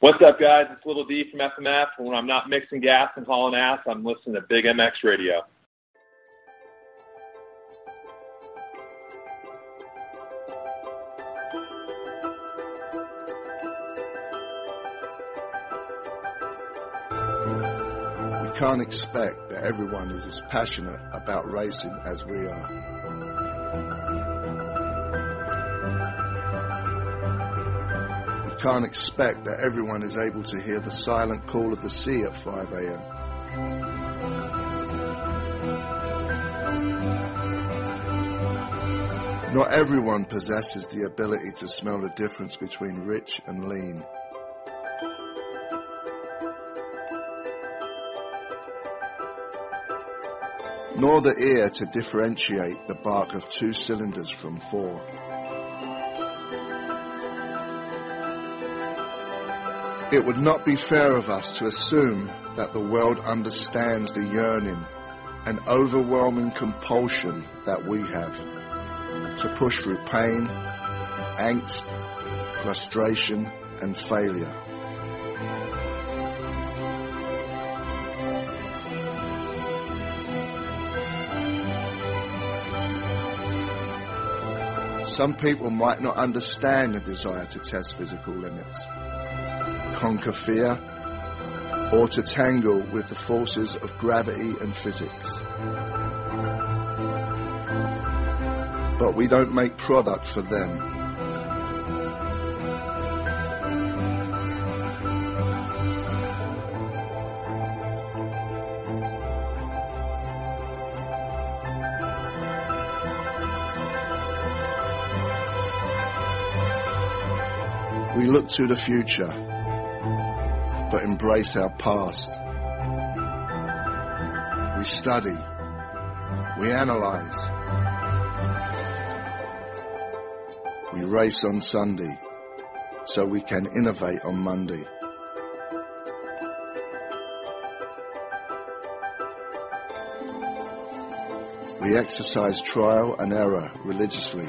What's up, guys? It's Little D from FMF. When I'm not mixing gas and hauling ass, I'm listening to Big MX Radio. We can't expect that everyone is as passionate about racing as we are. Can't expect that everyone is able to hear the silent call of the sea at 5 a.m. Not everyone possesses the ability to smell the difference between rich and lean. Nor the ear to differentiate the bark of two cylinders from four. It would not be fair of us to assume that the world understands the yearning and overwhelming compulsion that we have to push through pain, angst, frustration, and failure. Some people might not understand the desire to test physical limits, conquer fear, or to tangle with the forces of gravity and physics. But we don't make product for them. We look to the future, but embrace our past. We study. We analyze. We race on Sunday, so we can innovate on Monday. We exercise trial and error religiously.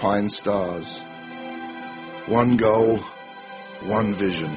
Alpinestars. One goal, one vision.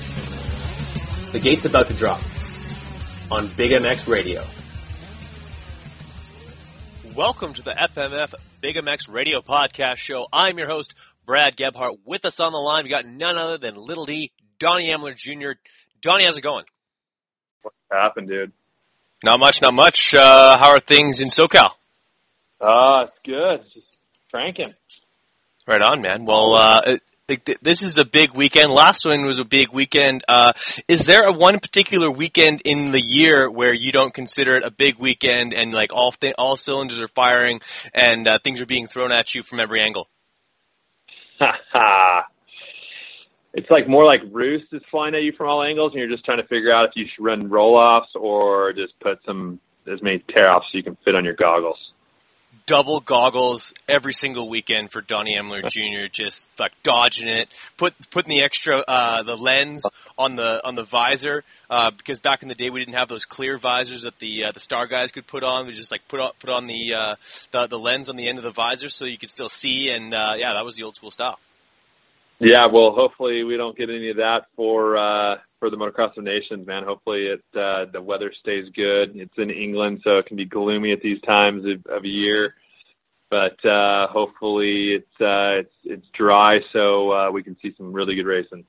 The gate's about to drop on Big MX Radio. Welcome to the FMF Big MX Radio Podcast Show. I'm your host, Brad Gebhart. With us on the line, we got none other than Little D, Donnie Emler Jr. Donnie, how's it going? What happened, dude? Not much, not much. Uh, how are things in SoCal? Uh, it's good. Just cranking. Right on, man. Well, uh, this is a big weekend. Last one was a big weekend. Uh, is there a one particular weekend in the year where you don't consider it a big weekend and like all th- all cylinders are firing and uh, things are being thrown at you from every angle? it's like more like roost is flying at you from all angles, and you're just trying to figure out if you should run roll offs or just put some as many tear offs so you can fit on your goggles double goggles every single weekend for Donnie Emler Jr. Just like dodging it, put putting the extra uh, the lens on the on the visor uh, because back in the day we didn't have those clear visors that the uh, the star guys could put on. We just like put on put on the, uh, the the lens on the end of the visor so you could still see. And uh, yeah, that was the old school style. Yeah, well, hopefully we don't get any of that for uh, for the Motocross of Nations, man. Hopefully it uh, the weather stays good. It's in England, so it can be gloomy at these times of, of year. But uh, hopefully it's uh, it's it's dry, so uh, we can see some really good racing.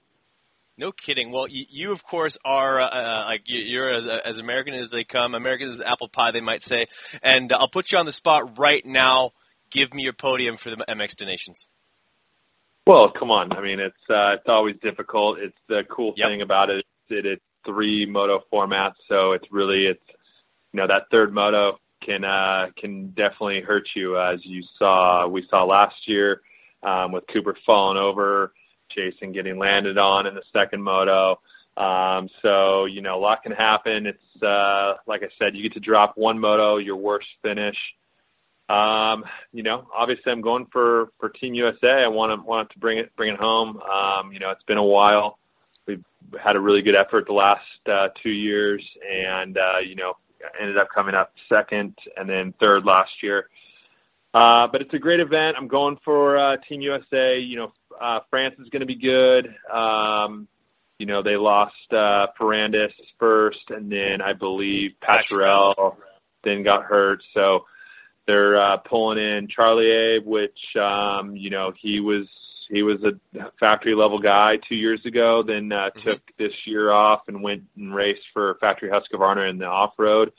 No kidding. Well, you, you of course are uh, uh like you're as, as American as they come. American as apple pie, they might say. And I'll put you on the spot right now. Give me your podium for the MX Nations. Well, come on. I mean, it's uh, it's always difficult. It's the cool yep. thing about it. It it's three moto formats, so it's really it's you know that third moto can uh, can definitely hurt you, as you saw we saw last year um, with Cooper falling over, Jason getting landed on in the second moto. Um, so you know a lot can happen. It's uh, like I said, you get to drop one moto, your worst finish. Um, you know, obviously I'm going for, for Team USA. I want to, want to bring it, bring it home. Um, you know, it's been a while. We've had a really good effort the last, uh, two years and, uh, you know, ended up coming up second and then third last year. Uh, but it's a great event. I'm going for, uh, Team USA. You know, uh, France is going to be good. Um, you know, they lost, uh, first and then I believe Paturel then got hurt. So, they're uh, pulling in Charlie Abe, which um, you know he was he was a factory level guy two years ago. Then uh, mm-hmm. took this year off and went and raced for Factory Husqvarna in the off road,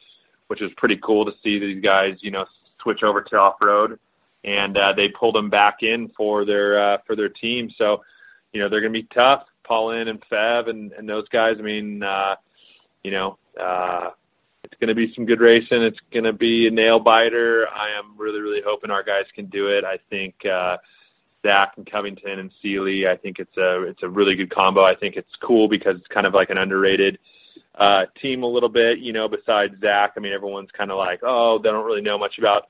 which was pretty cool to see these guys you know switch over to off road. And uh, they pulled him back in for their uh, for their team. So, you know they're going to be tough. Paulin and Febvre and, and those guys. I mean, uh, you know, uh, it's going to be some good racing. It's going to be a nail biter. I am really, really hoping our guys can do it. I think uh, Zach and Covington and Seely. I think it's a it's a really good combo. I think it's cool because it's kind of like an underrated uh, team a little bit. You know, besides Zach, I mean, everyone's kind of like, oh, they don't really know much about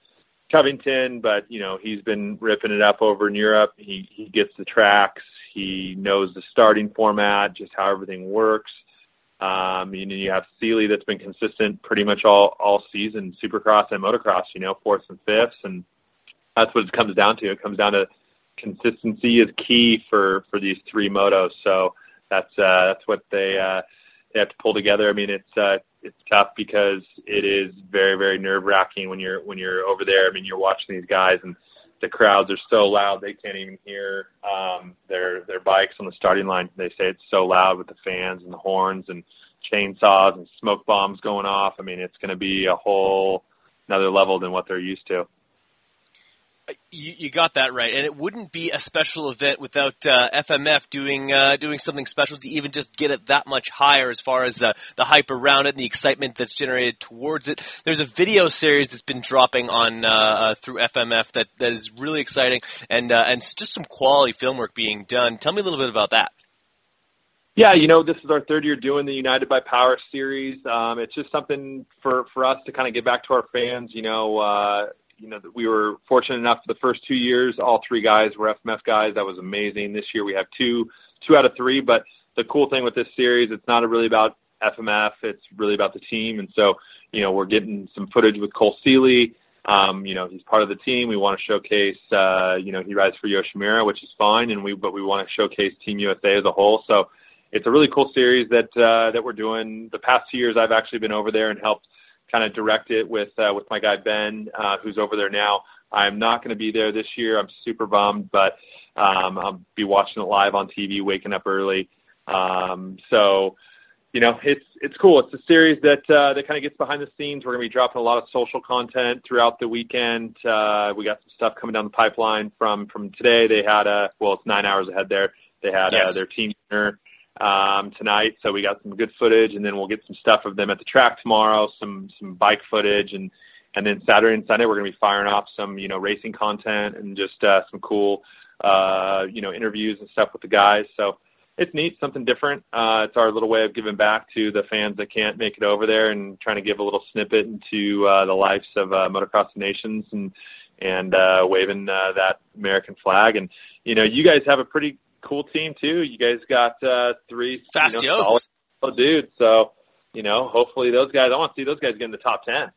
Covington, but you know, he's been ripping it up over in Europe. He he gets the tracks. He knows the starting format, just how everything works. Um, you know, you have Seely that's been consistent pretty much all all season, Supercross and motocross. You know, fourths and fifths, and that's what it comes down to. It comes down to consistency is key for for these three motos. So that's uh, that's what they uh, they have to pull together. I mean, it's uh, it's tough because it is very very nerve wracking when you're when you're over there. I mean, you're watching these guys and the crowds are so loud they can't even hear um, their their bikes on the starting line. They say it's so loud with the fans and the horns and chainsaws and smoke bombs going off. I mean, it's going to be a whole another level than what they're used to. You, you, got that right, and it wouldn't be a special event without uh, FMF doing uh, doing something special to even just get it that much higher as far as uh, the hype around it and the excitement that's generated towards it. There's a video series that's been dropping on uh, uh, through FMF that, that is really exciting, and uh, and just some quality film work being done. Tell me a little bit about that. Yeah, you know, this is our third year doing the United by Power series. Um, it's just something for for us to kind of get back to our fans. You know, uh, you know, we were fortunate enough for the first two years, all three guys were FMF guys. That was amazing. This year we have two, two out of three. But the cool thing with this series, it's not really about FMF. It's really about the team. And so, you know, we're getting some footage with Cole Seely. Um, you know, he's part of the team. We want to showcase, uh, you know, he rides for Yoshimura, which is fine. And we, but we want to showcase Team USA as a whole. So it's a really cool series that, uh, that we're doing. The past two years, I've actually been over there and helped kind of direct it with uh, with my guy Ben, uh, who's over there now. I'm not going to be there this year. I'm super bummed, but um, I'll be watching it live on TV, waking up early. Um, so, you know, it's it's cool. It's a series that uh, that kind of gets behind the scenes. We're going to be dropping a lot of social content throughout the weekend. Uh, we got some stuff coming down the pipeline from from today. They had a well, it's nine hours ahead there. They had Yes. uh, their team dinner um, tonight, so we got some good footage, and then we'll get some stuff of them at the track tomorrow. Some some bike footage, and and then Saturday and Sunday we're going to be firing off some you know racing content and just uh, some cool uh, you know interviews and stuff with the guys. So it's neat, something different. Uh, it's our little way of giving back to the fans that can't make it over there and trying to give a little snippet into uh, the lives of uh, motocross nations and and uh, waving uh, that American flag. And you know, you guys have a pretty cool team too. You guys got uh, three Fast you know, solid dudes. So you know, hopefully those guys. I want to see those guys get in the top ten.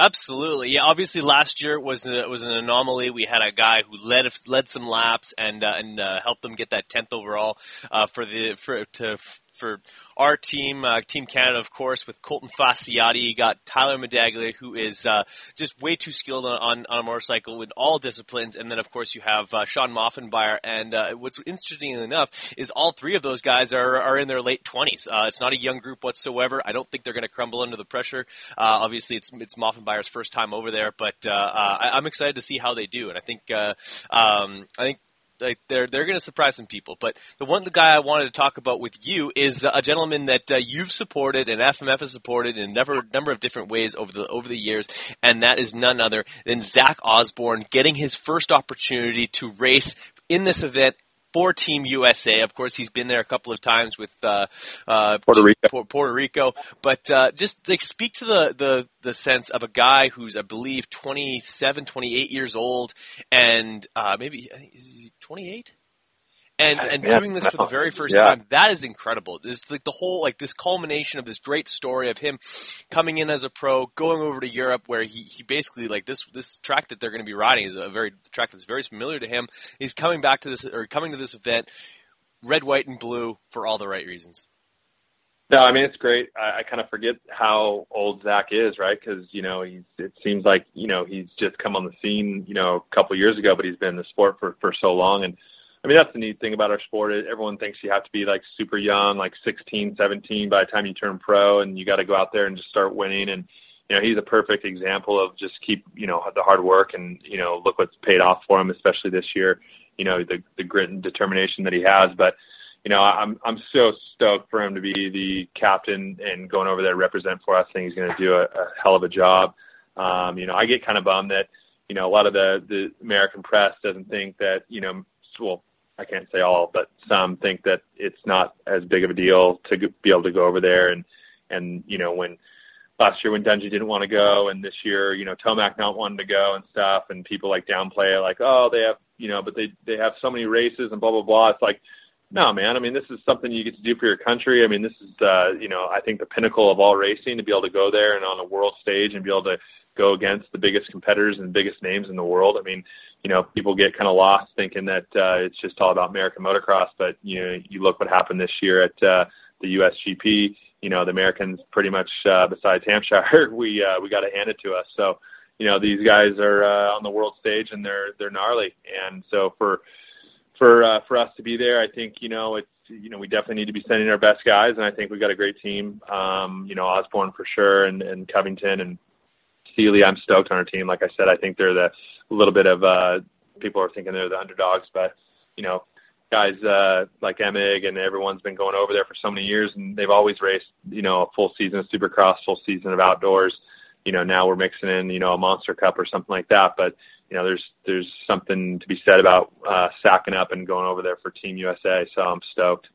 Absolutely, yeah. Obviously, last year was a, was an anomaly. We had a guy who led led some laps and uh, and uh, helped them get that tenth overall uh, for the for to for our team, uh, Team Canada, of course, with Colton Facciotti. You got Tyler Medaglia, who is uh, just way too skilled on, on, on a motorcycle with all disciplines, and then of course you have uh, Sean Maffenbeier. And uh, what's interesting enough is all three of those guys are are in their late twenties. Uh, it's not a young group whatsoever. I don't think they're going to crumble under the pressure. Uh, obviously, it's it's Maffenbeier's first time over there, but I, I'm excited to see how they do. And I think um, I think like they're they're going to surprise some people. But the one the guy I wanted to talk about with you is uh, a gentleman that uh, you've supported and FMF has supported in a number number of different ways over the over the years, and that is none other than Zach Osborne getting his first opportunity to race in this event. For Team USA, of course, he's been there a couple of times with uh, uh, Puerto Rico. Pu- Puerto Rico. But uh, just like speak to the, the the sense of a guy who's, I believe, 27, 28 years old, and uh, maybe I think, is he 28? And and Yeah, doing this for the very first yeah. time, that is incredible. This like the whole like this culmination of this great story of him coming in as a pro, going over to Europe, where he, he basically like this this track that they're going to be riding is a very track that's very familiar to him. He's coming back to this or coming to this event, red, white, and blue for all the right reasons. No, I mean it's great. I, I kind of forget how old Zach is, right? Because you know he's. It seems like you know he's just come on the scene, you know, a couple years ago, but he's been in the sport for for so long. And I mean that's the neat thing about our sport. Everyone thinks you have to be like super young, like 16, 17 by the time you turn pro, and you got to go out there and just start winning. And you know he's a perfect example of just keep you know the hard work, and you know look what's paid off for him, especially this year. You know the the grit and determination that he has, but you know, I'm I'm so stoked for him to be the captain and going over there to represent for us. I think he's going to do a, a hell of a job. Um, you know, I get kind of bummed that you know a lot of the the American press doesn't think that you know, well, I can't say all, but some think that it's not as big of a deal to be able to go over there and and you know when last year when Dungey didn't want to go and this year you know Tomac not wanting to go and stuff and people like downplay it like oh they have you know but they they have so many races and blah blah blah. It's like no, man. I mean, this is something you get to do for your country. I mean, this is, uh, you know, I think the pinnacle of all racing to be able to go there and on a world stage and be able to go against the biggest competitors and biggest names in the world. I mean, you know, people get kind of lost thinking that uh, it's just all about American motocross, but you know, you look what happened this year at uh, the USGP. You know, the Americans pretty much, uh, besides Hampshire, we uh, we got it to us. So, you know, these guys are uh, on the world stage and they're they're gnarly, and so for for uh, for us to be there. I think you know it's you know we definitely need to be sending our best guys, and I think we've got a great team. Um, you know Osborne for sure, and and Covington and Seely. I'm stoked on our team. Like I said, I think they're the a little bit of uh, people are thinking they're the underdogs, but you know guys uh, like Emig and everyone's been going over there for so many years, and they've always raced you know a full season of Supercross, full season of outdoors. You know now we're mixing in you know a Monster Cup or something like that, but you know, there's there's something to be said about uh, sacking up and going over there for Team USA. So I'm stoked.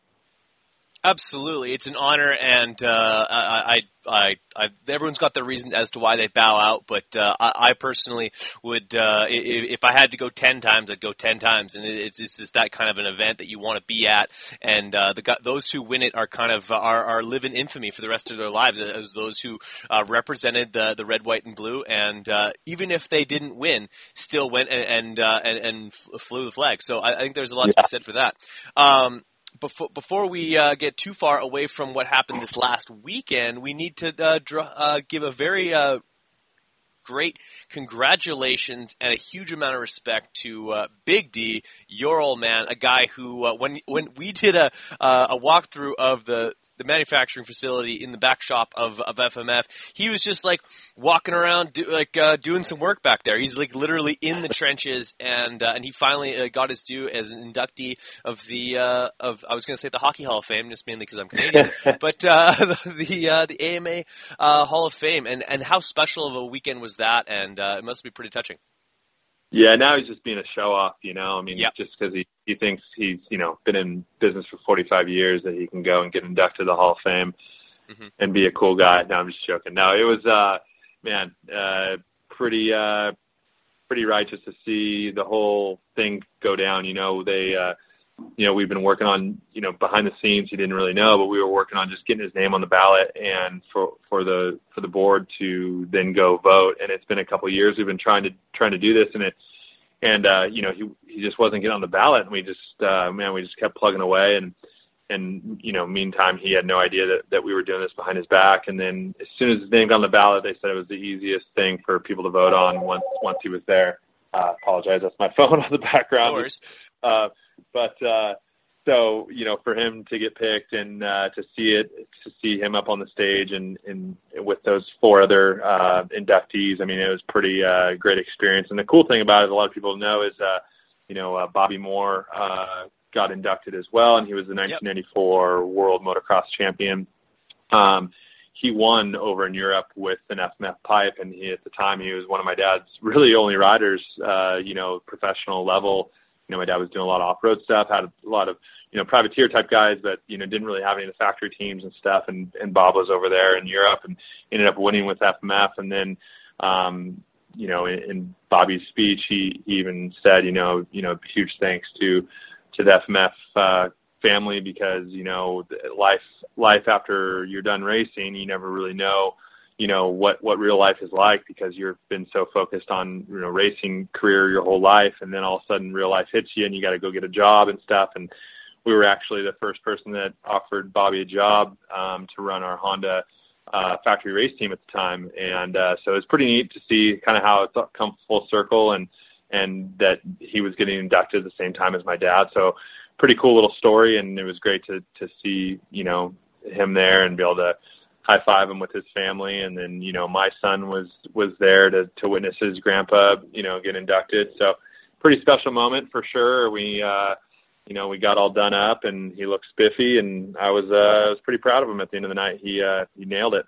Absolutely, it's an honor, and uh, I, I, I, I, everyone's got their reasons as to why they bow out. But uh, I, I personally would, uh, if, if I had to go ten times, I'd go ten times, and it's it's just that kind of an event that you want to be at. And uh, the those who win it are kind of are, are live in infamy for the rest of their lives as those who uh, represented the the red, white, and blue. And uh, even if they didn't win, still went and and uh, and, and flew the flag. So I, I think there's a lot to be said for that. Um, before before we uh, get too far away from what happened this last weekend, we need to uh, dr- uh, give a very uh, great congratulations and a huge amount of respect to uh, Big D, your old man, a guy who uh, when when we did a uh, a walkthrough of the the manufacturing facility in the back shop of, of FMF. He was just like walking around, do, like uh, doing some work back there. He's like literally in the trenches, and uh, and he finally uh, got his due as an inductee of the uh, of I was going to say the Hockey Hall of Fame, just mainly because I'm Canadian, but uh, the uh, the AMA Hall of Fame, and and how special of a weekend was that? And it must be pretty touching. Yeah, now he's just being a show off, you know. I mean, yep. just because he he thinks he's you know been in business for 45 years that he can go and get inducted to the Hall of Fame mm-hmm. and be a cool guy. No, I'm just joking. No, it was uh man, uh pretty uh pretty righteous to see the whole thing go down. You know, they uh you know, we've been working on, you know, behind the scenes he didn't really know, but we were working on just getting his name on the ballot and for for the for the board to then go vote. And it's been a couple of years we've been trying to trying to do this and it and uh, you know he he just wasn't getting on the ballot, and we just uh, man we just kept plugging away, and and you know meantime he had no idea that that we were doing this behind his back, and then as soon as his name got on the ballot, they said it was the easiest thing for people to vote on once once he was there. Uh, apologize, that's my phone on the background. No uh, but uh, so you know, for him to get picked and uh, to see it, to see him up on the stage and, and with those four other uh, inductees, I mean, it was pretty uh, great experience. And the cool thing about it, a lot of people know, is uh, you know, uh, Bobby Moore uh, got inducted as well, and he was the 1994 yep. World Motocross Champion. Um, he won over in Europe with an FMF pipe, and he at the time he was one of my dad's really only riders, uh, you know, professional level you know, my dad was doing a lot of off-road stuff, had a lot of, you know, privateer type guys, but, you know, didn't really have any of the factory teams and stuff. And, and Bob was over there in Europe and ended up winning with FMF. And then, um, you know, in, in Bobby's speech, he, he even said, you know, you know, huge thanks to, to the FMF, uh, family because, you know, life, life after you're done racing, you never really know, you know what what real life is like because you've been so focused on you know racing career your whole life and then all of a sudden real life hits you and you got to go get a job and stuff. And we were actually the first person that offered Bobby a job um, to run our Honda uh, factory race team at the time. And uh, so it's pretty neat to see kind of how it's come full circle and and that he was getting inducted at the same time as my dad. So pretty cool little story and it was great to to see you know him there and be able to high five him with his family and then you know my son was was there to to witness his grandpa you know get inducted. So pretty special moment for sure. We uh you know we got all done up and he looked spiffy and i was uh I was pretty proud of him at the end of the night. He uh he nailed it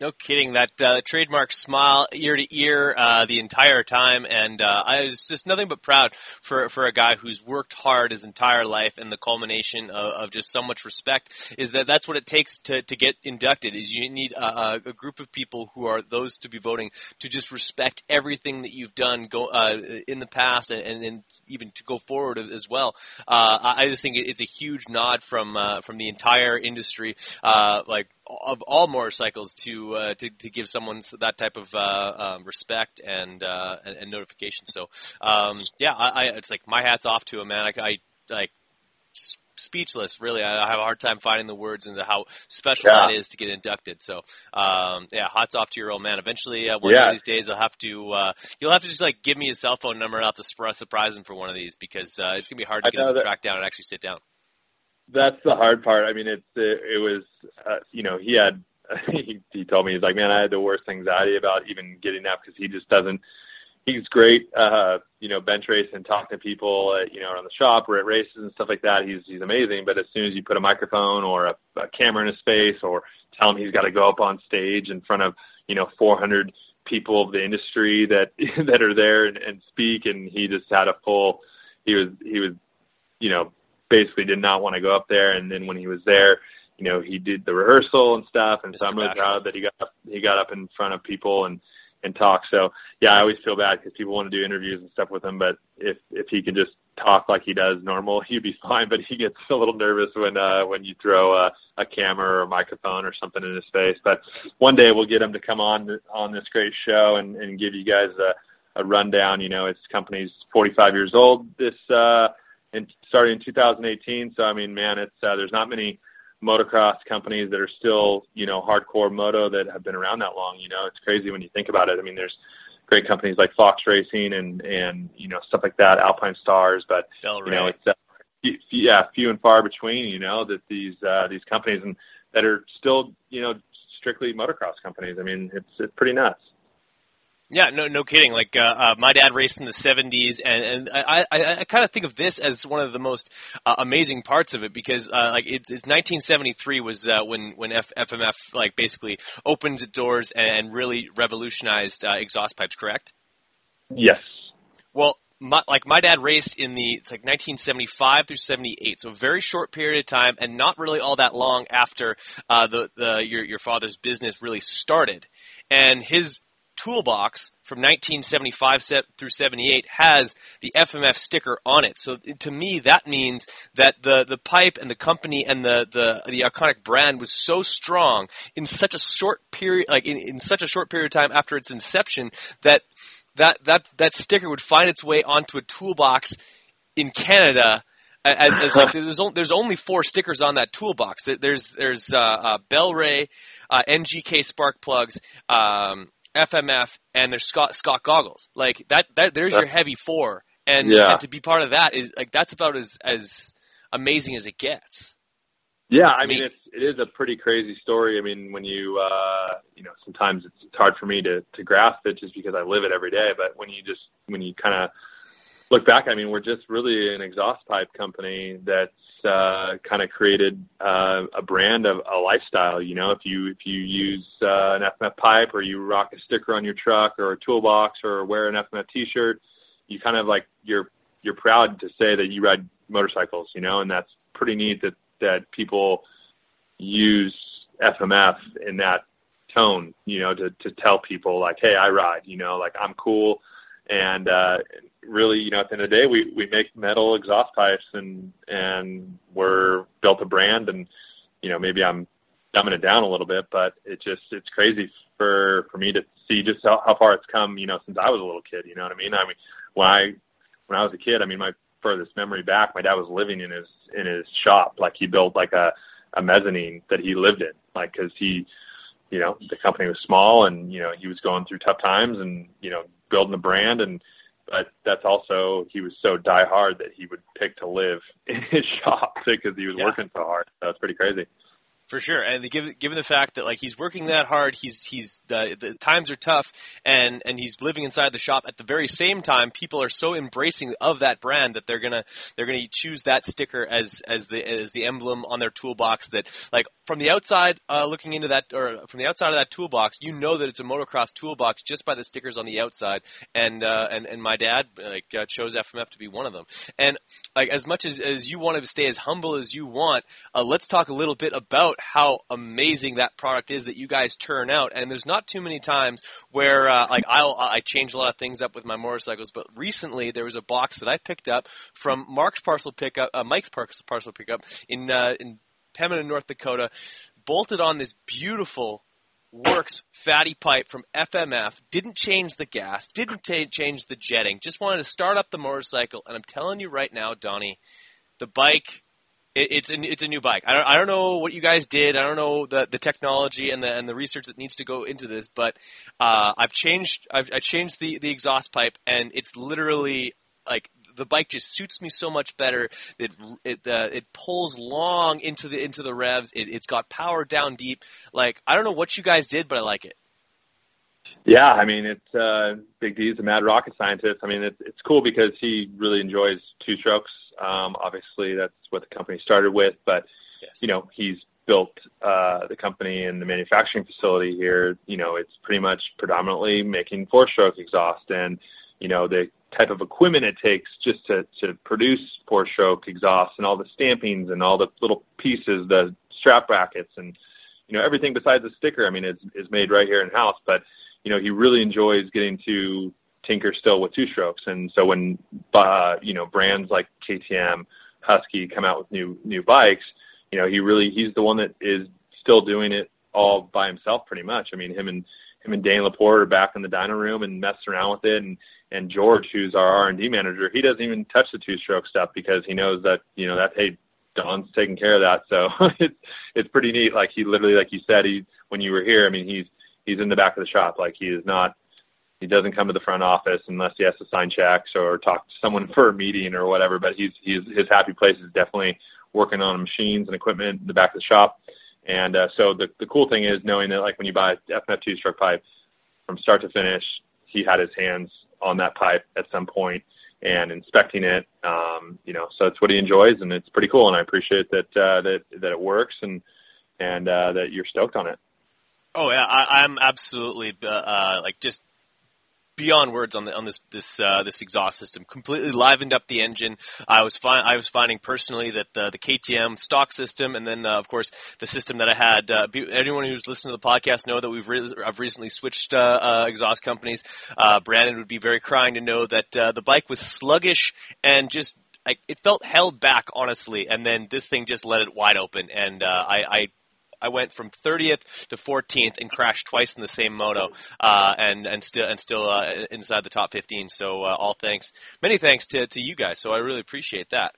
no kidding. That uh, trademark smile ear to ear uh, the entire time, and uh, I was just nothing but proud for for a guy who's worked hard his entire life, and the culmination of, of just so much respect is that that's what it takes to, to get inducted. Is you need a, a group of people who are those to be voting to just respect everything that you've done go uh, in the past, and, and, even to go forward as well. Uh, I just think it's a huge nod from uh, from the entire industry, like of all motorcycles to uh, to, to give someone that type of uh, um, respect and, uh, and, and notification. So um, yeah, I, I, it's like my hats off to him, man. I, I like speechless. Really, I have a hard time finding the words into how special yeah. that is to get inducted. So, um, yeah, hats off to your old man. Eventually, uh, one yeah. of these days, I'll have to. Uh, you'll have to just like give me his cell phone number and I'll have to surprise him for one of these because uh, it's gonna be hard to get him to track down and actually sit down that's the hard part. I mean, it's it, it was uh, you know he had he, he told me he's like man I had the worst anxiety about even getting up because he just doesn't he's great uh you know bench race and talking to people at, you know around the shop or at races and stuff like that he's he's amazing but as soon as you put a microphone or a, a camera in his face or tell him he's got to go up on stage in front of you know 400 people of the industry that that are there and, and speak and he just had a full he was he was you know basically did not want to go up there. And then when he was there, you know, he did the rehearsal and stuff. And Mr. so I'm really proud that he got up, he got up in front of people and and talk. So yeah, I always feel bad because people want to do interviews and stuff with him, but if if he can just talk like he does normal, he'd be fine. But he gets a little nervous when uh when you throw a, a camera or a microphone or something in his face. But one day we'll get him to come on on this great show and and give you guys a a rundown. You know, his company's 45 years old this uh in starting in 2018. So I mean, man, it's uh, there's not many motocross companies that are still, you know, hardcore moto that have been around that long. You know, it's crazy when you think about it. I mean, there's great companies like Fox Racing and and you know stuff like that, Alpinestars, but Del you know it's uh, yeah few and far between. You know that these uh, these companies and that are still you know strictly motocross companies. I mean, it's it's pretty nuts. Yeah, no, no kidding. Like uh, uh, my dad raced in the '70s, and and I I, I kind of think of this as one of the most uh, amazing parts of it because uh, like it, it's 1973 was uh, when when F, FMF like basically opened its doors and, really revolutionized uh, exhaust pipes. Correct? Yes. Well, my, like my dad raced in the it's like 1975 through 78, so a very short period of time, and not really all that long after uh, the the your your father's business really started, and his toolbox from 1975 through 78 has the FMF sticker on it. So to me, that means that the, the pipe and the company and the, the, the iconic brand was so strong in such a short period, like in, in such a short period of time after its inception that that, that, that sticker would find its way onto a toolbox in Canada as, as like there's only, there's only four stickers on that toolbox. There's there's uh, uh, Bel-Ray, uh, NGK spark plugs, um, FMF, and there's Scott Scott goggles. Like that that there's your heavy four, and, Yeah. and to be part of that is like that's about as as amazing as it gets. Yeah, I mean it's it is a pretty crazy story. I mean when you uh you know sometimes it's, it's hard for me to to grasp it just because I live it every day. But when you just when you kind of look back, I mean we're just really an exhaust pipe company that's uh, kind of created uh, a brand of a lifestyle. You know, if you if you use uh, an FMF pipe or you rock a sticker on your truck or a toolbox or wear an FMF T-shirt, you kind of like you're you're proud to say that you ride motorcycles. You know, and that's pretty neat that that people use FMF in that tone, you know, to to tell people like, hey, I ride, you know, like I'm cool, and uh, really, you know, at the end of the day, we we make metal exhaust pipes, and and we're built a brand, and you know, maybe I'm dumbing it down a little bit, but it just it's crazy for for me to see just how, how far it's come, you know, since I was a little kid. You know what I mean? I mean, when I when I was a kid, I mean, my furthest memory back, my dad was living in his in his shop, like he built like a a mezzanine that he lived in, like because he, you know, the company was small and you know he was going through tough times and you know building the brand and but that's also he was so die hard that he would pick to live in his shop because he was Yeah. working so hard. So it's pretty crazy. For sure, and given given the fact that like he's working that hard, he's he's the, the times are tough, and and he's living inside the shop. At the very same time, people are so embracing of that brand that they're gonna they're gonna choose that sticker as as the as the emblem on their toolbox. That like from the outside, uh, looking into that or from the outside of that toolbox, you know that it's a motocross toolbox just by the stickers on the outside. And uh, and and my dad like uh, chose FMF to be one of them. And like as much as as you want to stay as humble as you want, uh, let's talk a little bit about how amazing that product is that you guys turn out. And there's not too many times where uh, like I'll I change a lot of things up with my motorcycles, but recently there was a box that I picked up from Mark's parcel pickup, uh, Mike's parcel pickup in uh, in Pembina, North Dakota, bolted on this beautiful works fatty pipe from FMF. Didn't change the gas, didn't ta change the jetting. Just wanted to start up the motorcycle, and I'm telling you right now, Donnie, the bike. It, it's a it's a new bike. I don't I don't know what you guys did. I don't know the the technology and the and the research that needs to go into this. But uh, I've changed I've I changed the the exhaust pipe, and it's literally like the bike just suits me so much better. It it uh, it pulls long into the into the revs. It, it's got power down deep. Like I don't know what you guys did, but I like it. Yeah, I mean it's uh Big D's a mad rocket scientist. I mean it's it's cool because he really enjoys two strokes. Um obviously that's what the company started with, but Yes. you know, he's built uh the company and the manufacturing facility here, you know, it's pretty much predominantly making four stroke exhaust and you know, the type of equipment it takes just to to produce four stroke exhaust and all the stampings and all the little pieces, the strap brackets and you know, everything besides the sticker, I mean, is is made right here in house, but you know, he really enjoys getting to tinker still with two strokes. And so when, uh, you know, brands like KTM, Husky come out with new, new bikes, you know, he really, he's the one that is still doing it all by himself pretty much. I mean, him and, him and Dane Laporte are back in the dyno room and messing around with it. And, and George, who's our R&D manager, he doesn't even touch the two stroke stuff because he knows that, you know, that, hey, Don's taking care of that. So it's it's pretty neat. Like he literally, like you said, he when you were here, I mean, he's he's in the back of the shop. Like he is not. He doesn't come to the front office unless he has to sign checks or talk to someone for a meeting or whatever. But he's he's his happy place is definitely working on machines and equipment in the back of the shop. And uh, so the the cool thing is knowing that like when you buy FMF two stroke pipe from start to finish, he had his hands on that pipe at some point and inspecting it. Um, you know, so it's what he enjoys, and it's pretty cool. And I appreciate that uh, that that it works and and uh, that you're stoked on it. Oh yeah, I, I'm absolutely uh, uh, like just beyond words on the on this this uh, this exhaust system. Completely livened up the engine. I was fi- I was finding personally that the, the KTM stock system, and then uh, of course the system that I had. Uh, be, anyone who's listened to the podcast know that we've re- I've recently switched uh, uh, exhaust companies. Uh, Brandon would be very crying to know that the bike was sluggish and just. I, it felt held back, honestly, and then this thing just let it wide open, and uh, I, I I went from 30th to 14th and crashed twice in the same moto, uh, and and still and still uh, inside the top 15. So uh, all thanks, many thanks to to you guys. So I really appreciate that.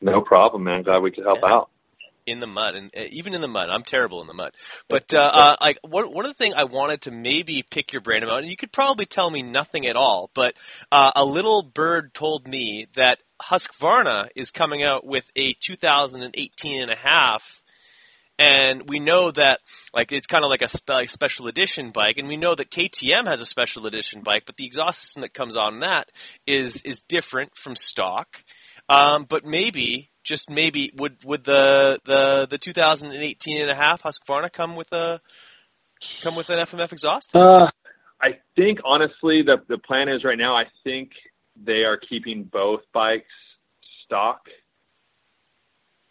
No problem, man. Glad we could help yeah. out in the mud, and uh, even in the mud, I'm terrible in the mud. But uh, uh, like one one of the things I wanted to maybe pick your brain about, and you could probably tell me nothing at all, but uh, a little bird told me that Husqvarna is coming out with a 2018 and a half and we know that like it's kind of like a spe- like special edition bike, and we know that KTM has a special edition bike, but the exhaust system that comes on that is is different from stock. Um, but maybe, just maybe, would would the the the 2018 and a half Husqvarna come with a come with an FMF exhaust? Uh, I think honestly, the the plan is right now. I think they are keeping both bikes stock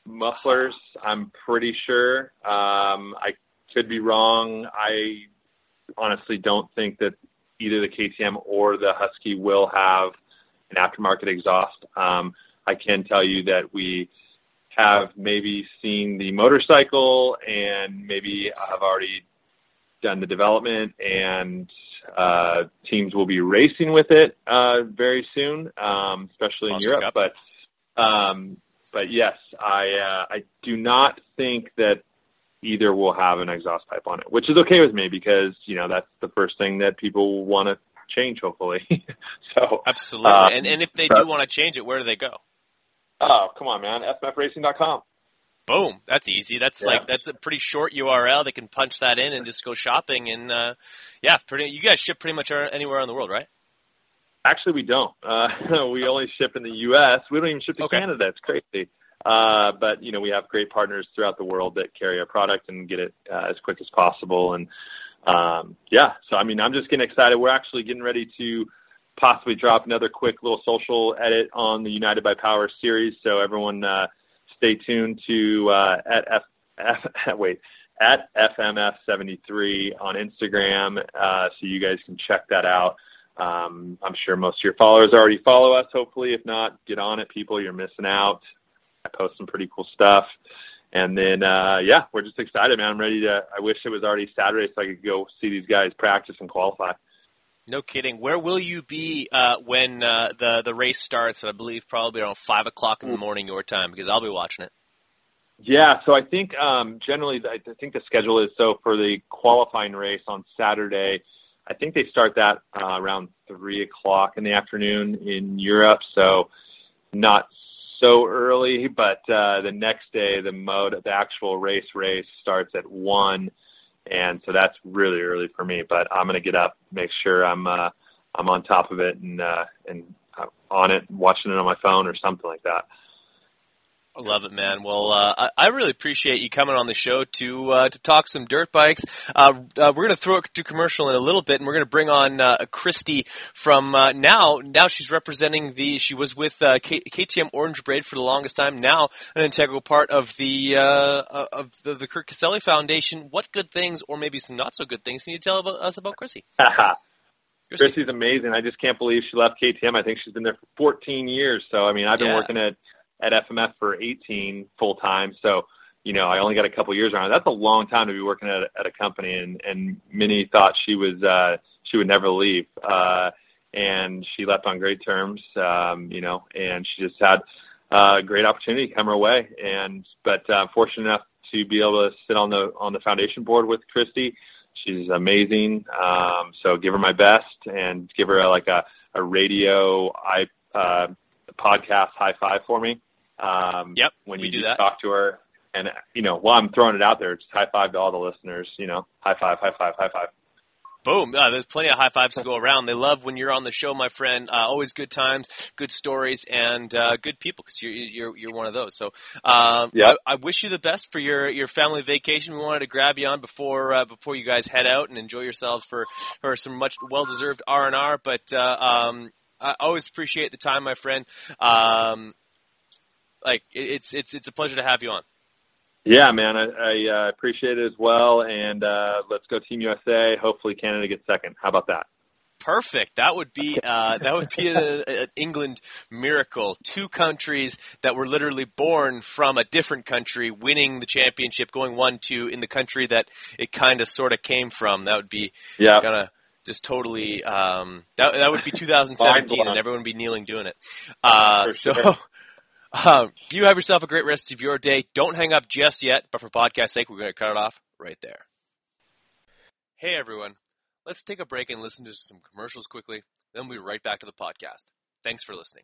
mufflers. I'm pretty sure. Um, I could be wrong. I honestly don't think that either the KTM or the Husky will have an aftermarket exhaust. Um, I can tell you that we have maybe seen the motorcycle and maybe have already done the development and uh, teams will be racing with it uh, very soon, um, especially in Europe. Cup. But um, but yes, I uh, I do not think that either will have an exhaust pipe on it, which is okay with me because you know that's the first thing that people want to change, hopefully. so absolutely, um, and and if they do want to change it, where do they go? Oh, come on, man! FMFRacing.com. Boom, that's easy. That's yeah. like that's a pretty short URL. They can punch that in and just go shopping, and uh, yeah, pretty. You guys ship pretty much anywhere in the world, right? Actually, we don't. Uh, we only ship in the U.S. We don't even ship to okay. Canada. It's crazy. Uh, but you know, we have great partners throughout the world that carry our product and get it uh, as quick as possible. And um, yeah, so I mean, I'm just getting excited. We're actually getting ready to possibly drop another quick little social edit on the United by Power series. So everyone, uh, stay tuned to uh, at F, F wait at FMF73 on Instagram, uh, so you guys can check that out. Um, I'm sure most of your followers already follow us. Hopefully, if not, get on it, people. You're missing out. I post some pretty cool stuff. And then, uh, yeah, we're just excited, man. I'm ready to. I wish it was already Saturday so I could go see these guys practice and qualify. No kidding. Where will you be uh, when uh, the the race starts? I believe probably around five o'clock in the morning your time because I'll be watching it. Yeah, so I think um, generally I think the schedule is so for the qualifying race on Saturday I think they start that uh, around three o'clock in the afternoon in Europe, so not so early. But uh, the next day, the mode, the actual race race starts at one, and so that's really early for me. But I'm gonna get up, make sure I'm uh, I'm on top of it and uh, and uh, on it, watching it on my phone or something like that. I love it, man. Well, uh, I, I, really appreciate you coming on the show to uh, to talk some dirt bikes. Uh, uh we're going to throw it to commercial in a little bit, and we're going to bring on uh, Christy from uh, now. Now she's representing the. She was with K- KTM Orange Brigade for the longest time. Now an integral part of the of the, the Kurt Caselli Foundation. What good things, or maybe some not so good things, can you tell about, us about Christy? Christy's amazing. I just can't believe she left KTM. I think she's been there for 14 years. So I mean, I've been yeah. working at at FMF for 18 full time. So, you know, I only got a couple years around. That's a long time to be working at, at a company. And, and Minnie thought she was, uh, she would never leave. Uh, and she left on great terms, um, you know, and she just had uh, great opportunity come her way. And but uh, fortunate enough to be able to sit on the on the foundation board with Christy. She's amazing. Um, so give her my best and give her a, like a, a radio I uh, podcast high five for me. Um, Yep, when we you do that. talk to her, and you know, while I'm throwing it out there, just high five to all the listeners. You know, high five, high five, high five. Boom! Uh, there's plenty of high fives to go around. They love when you're on the show, my friend. Uh, always good times, good stories, and uh, good people because you're you're you're one of those. So, um, Yeah. I, I wish you the best for your your family vacation. We wanted to grab you on before uh, before you guys head out and enjoy yourselves for for some much well deserved R and R. But uh, um, I always appreciate the time, my friend. Um, like it's it's it's a pleasure to have you on. Yeah, man, I, I uh, appreciate it as well. And uh, let's go Team USA. Hopefully, Canada gets second. How about that? Perfect. That would be uh, that would be an England miracle. Two countries that were literally born from a different country, winning the championship, going one two in the country that it kind of sort of came from. That would be Yeah. gonna just totally. Um, that that would be 2017, and everyone would be kneeling doing it. Uh, For so. Um, you have yourself a great rest of your day. Don't hang up just yet, but for podcast sake, we're going to cut it off right there. Hey everyone, let's take a break and listen to some commercials quickly. Then we'll be right back to the podcast. Thanks for listening.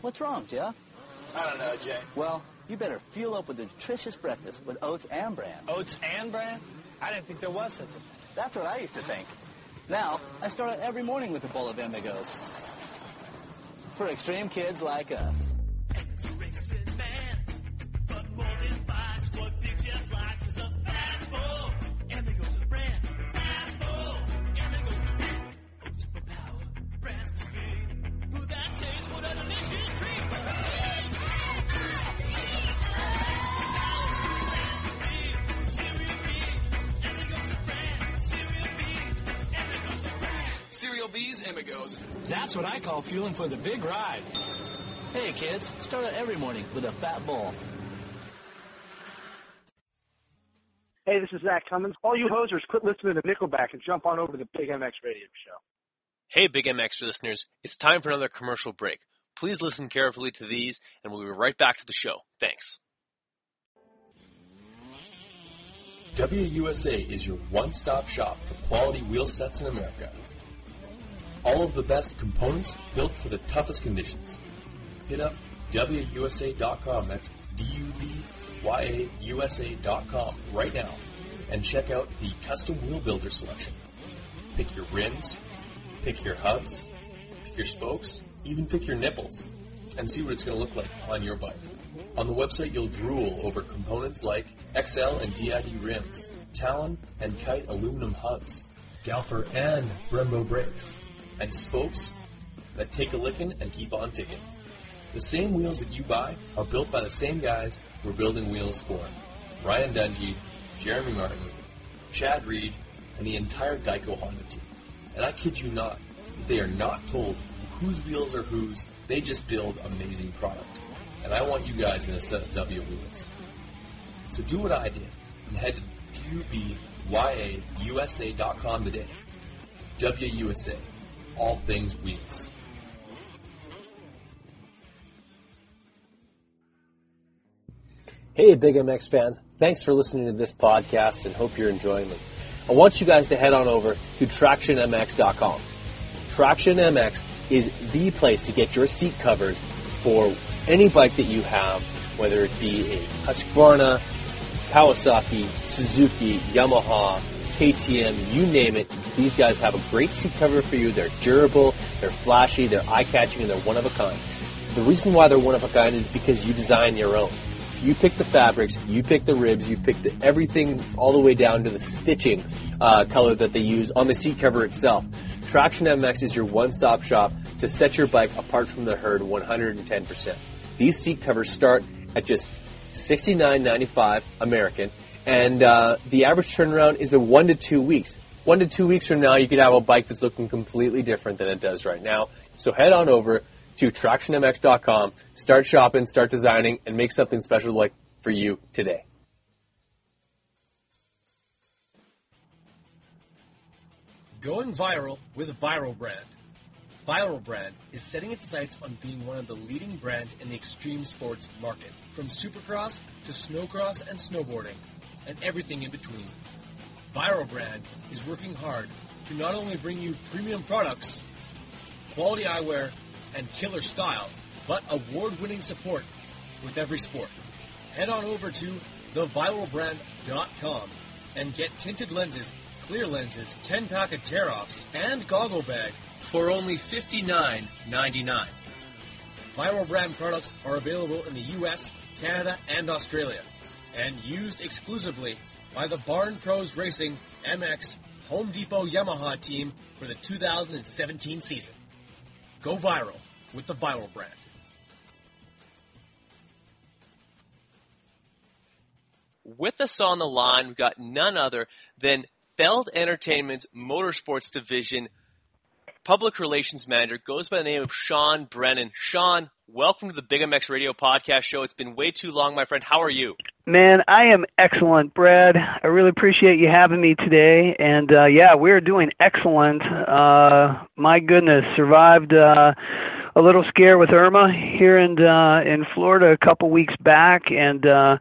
What's wrong, Jeff? I don't know, Jay. Well, you better fuel up with a nutritious breakfast with oats and bran. Oats and bran? I didn't think there was such a thing. That's what I used to think. Now, I start out every morning with a bowl of Amigos. For extreme kids like us. Cereal B's Amigos. That's what I call fueling for the big ride. Hey, kids, start out every morning with a fat ball. Hey, this is Zach Cummins. All you hosers, quit listening to Nickelback and jump on over to the Big MX Radio Show. Hey, Big MX listeners, it's time for another commercial break. Please listen carefully to these, and we'll be right back to the show. Thanks. Dubya USA is your one-stop shop for quality wheel sets in America. All of the best components built for the toughest conditions. Hit up DubyaUSA.com, that's D-U-B-Y-A-U-S-A.com right now and check out the custom wheel builder selection. Pick your rims, pick your hubs, pick your spokes, even pick your nipples, and see what it's going to look like on your bike. On the website, you'll drool over components like Excel and DID rims, Talon and Kite aluminum hubs, Galfer and Brembo brakes, and spokes that take a licking and keep on ticking. The same wheels that you buy are built by the same guys we're building wheels for. Ryan Dungey, Jeremy Martin, Chad Reed, and the entire Geico Honda team. And I kid you not, they are not told whose wheels are whose, they just build amazing product. And I want you guys in a set of Dubya wheels. So do what I did and head to DubyaUSA.com today. Dubya USA, all things wheels. Hey, Big MX fans. Thanks for listening to this podcast and hope you're enjoying them. I want you guys to head on over to TractionMX.com. Traction MX is the place to get your seat covers for any bike that you have, whether it be a Husqvarna, Kawasaki, Suzuki, Yamaha, KTM, you name it. These guys have a great seat cover for you. They're durable, they're flashy, they're eye-catching, and they're one of a kind. The reason why they're one of a kind is because you design your own. You pick the fabrics, you pick the ribs, you pick the, everything all the way down to the stitching uh, color that they use on the seat cover itself. Traction MX is your one-stop shop to set your bike apart from the herd 110%. These seat covers start at just $69.95 American, and uh, the average turnaround is a one to two weeks. One to two weeks from now, you could have a bike that's looking completely different than it does right now. So head on over to tractionmx.com, start shopping, start designing, and make something special like for you today. Going viral with viral brand. Viral Brand is setting its sights on being one of the leading brands in the extreme sports market, from supercross to snowcross and snowboarding, and everything in between. Viral Brand is working hard to not only bring you premium products, quality eyewear, and killer style, but award-winning support with every sport. Head on over to theviralbrand.com and get tinted lenses, clear lenses, 10-pack of tear-offs, and goggle bag for only $59.99. Viral brand products are available in the US, Canada, and Australia, and used exclusively by the Barn Pros Racing MX Home Depot Yamaha team for the 2017 season. Go viral with the Viral brand. With us on the line, we've got none other than Feld Entertainment's Motorsports Division public relations manager, goes by the name of Sean Brennan. Sean, welcome to the Big MX Radio Podcast Show. It's been way too long, my friend. How are you? Man, I am excellent, Brad. I really appreciate you having me today. And uh, yeah, we're doing excellent. Uh, my goodness, survived uh, a little scare with Irma here in uh, in Florida a couple weeks back, and uh,